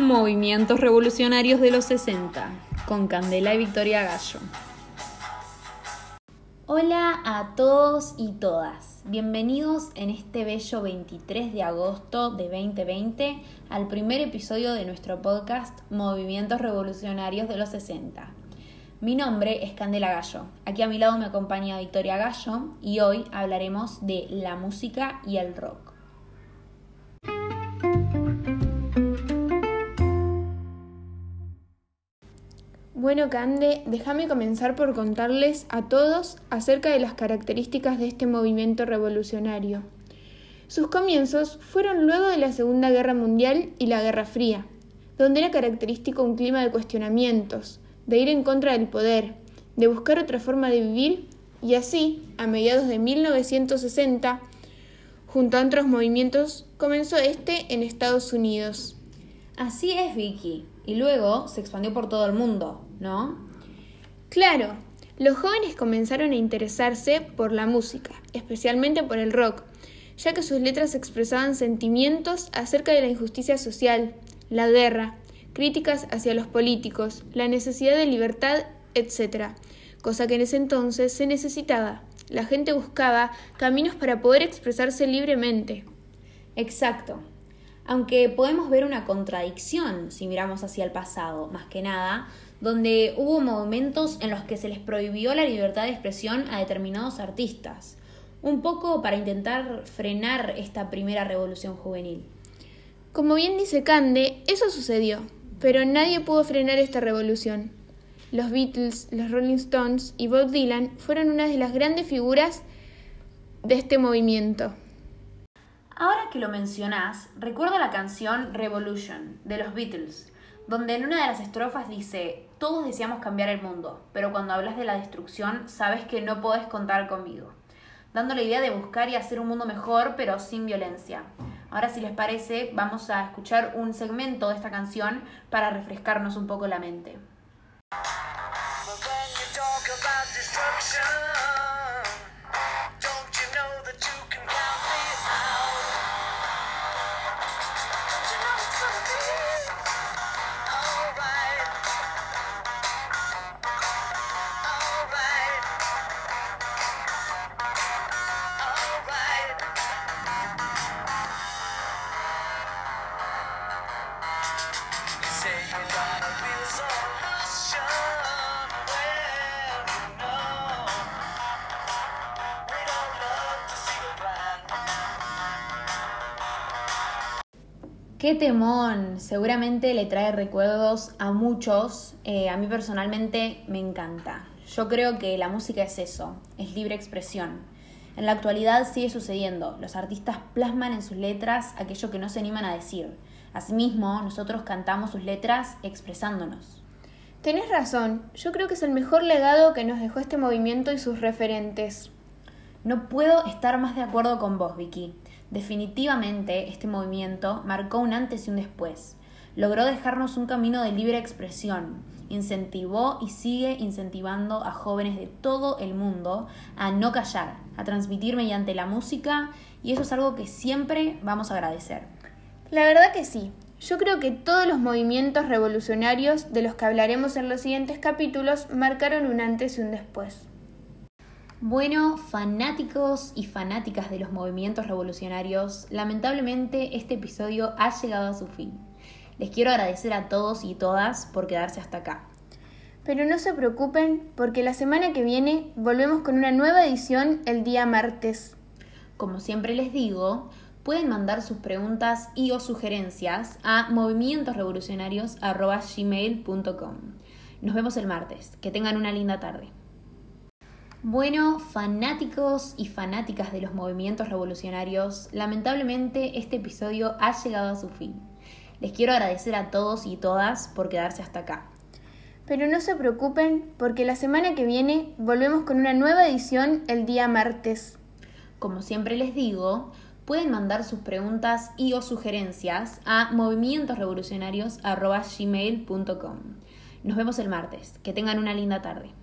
Movimientos Revolucionarios de los 60, con Candela y Victoria Gallo. Hola a todos y todas. Bienvenidos en este bello 23 de agosto de 2020 al primer episodio de nuestro podcast Movimientos Revolucionarios de los 60. Mi nombre es Candela Gallo. Aquí a mi lado me acompaña Victoria Gallo y hoy hablaremos de la música y el rock. Bueno, Cande, déjame comenzar por contarles a todos acerca de las características de este movimiento revolucionario. Sus comienzos fueron luego de la Segunda Guerra Mundial y la Guerra Fría, donde era característico un clima de cuestionamientos, de ir en contra del poder, de buscar otra forma de vivir y así, a mediados de 1960, junto a otros movimientos, comenzó este en Estados Unidos. Así es, Vicky, y luego se expandió por todo el mundo, ¿no? Claro, los jóvenes comenzaron a interesarse por la música, especialmente por el rock, ya que sus letras expresaban sentimientos acerca de la injusticia social, la guerra, críticas hacia los políticos, la necesidad de libertad, etc., cosa que en ese entonces se necesitaba. La gente buscaba caminos para poder expresarse libremente. Exacto. Aunque podemos ver una contradicción si miramos hacia el pasado, más que nada, donde hubo momentos en los que se les prohibió la libertad de expresión a determinados artistas, un poco para intentar frenar esta primera revolución juvenil. Como bien dice Cande, eso sucedió, pero nadie pudo frenar esta revolución. Los Beatles, los Rolling Stones y Bob Dylan fueron una de las grandes figuras de este movimiento. Ahora que lo mencionás, recuerdo la canción Revolution de los Beatles, donde en una de las estrofas dice, todos deseamos cambiar el mundo, pero cuando hablas de la destrucción sabes que no podés contar conmigo, dando la idea de buscar y hacer un mundo mejor, pero sin violencia. Ahora si les parece, vamos a escuchar un segmento de esta canción para refrescarnos un poco la mente. Qué temón, seguramente le trae recuerdos a muchos, eh, a mí personalmente me encanta. Yo creo que la música es eso, es libre expresión. En la actualidad sigue sucediendo, los artistas plasman en sus letras aquello que no se animan a decir. Asimismo, nosotros cantamos sus letras expresándonos. Tenés razón, yo creo que es el mejor legado que nos dejó este movimiento y sus referentes. No puedo estar más de acuerdo con vos, Vicky. Definitivamente este movimiento marcó un antes y un después. Logró dejarnos un camino de libre expresión, incentivó y sigue incentivando a jóvenes de todo el mundo a no callar, a transmitir mediante la música y eso es algo que siempre vamos a agradecer. La verdad que sí. Yo creo que todos los movimientos revolucionarios de los que hablaremos en los siguientes capítulos marcaron un antes y un después. Bueno, fanáticos y fanáticas de los movimientos revolucionarios, lamentablemente este episodio ha llegado a su fin. Les quiero agradecer a todos y todas por quedarse hasta acá. Pero no se preocupen porque la semana que viene volvemos con una nueva edición el día martes. Como siempre les digo, pueden mandar sus preguntas y o sugerencias a movimientosrevolucionarios.gmail.com. Nos vemos el martes. Que tengan una linda tarde. Bueno, fanáticos y fanáticas de los movimientos revolucionarios, lamentablemente este episodio ha llegado a su fin. Les quiero agradecer a todos y todas por quedarse hasta acá. Pero no se preocupen porque la semana que viene volvemos con una nueva edición el día martes. Como siempre les digo, pueden mandar sus preguntas y o sugerencias a movimientosrevolucionarios.gmail.com. Nos vemos el martes. Que tengan una linda tarde.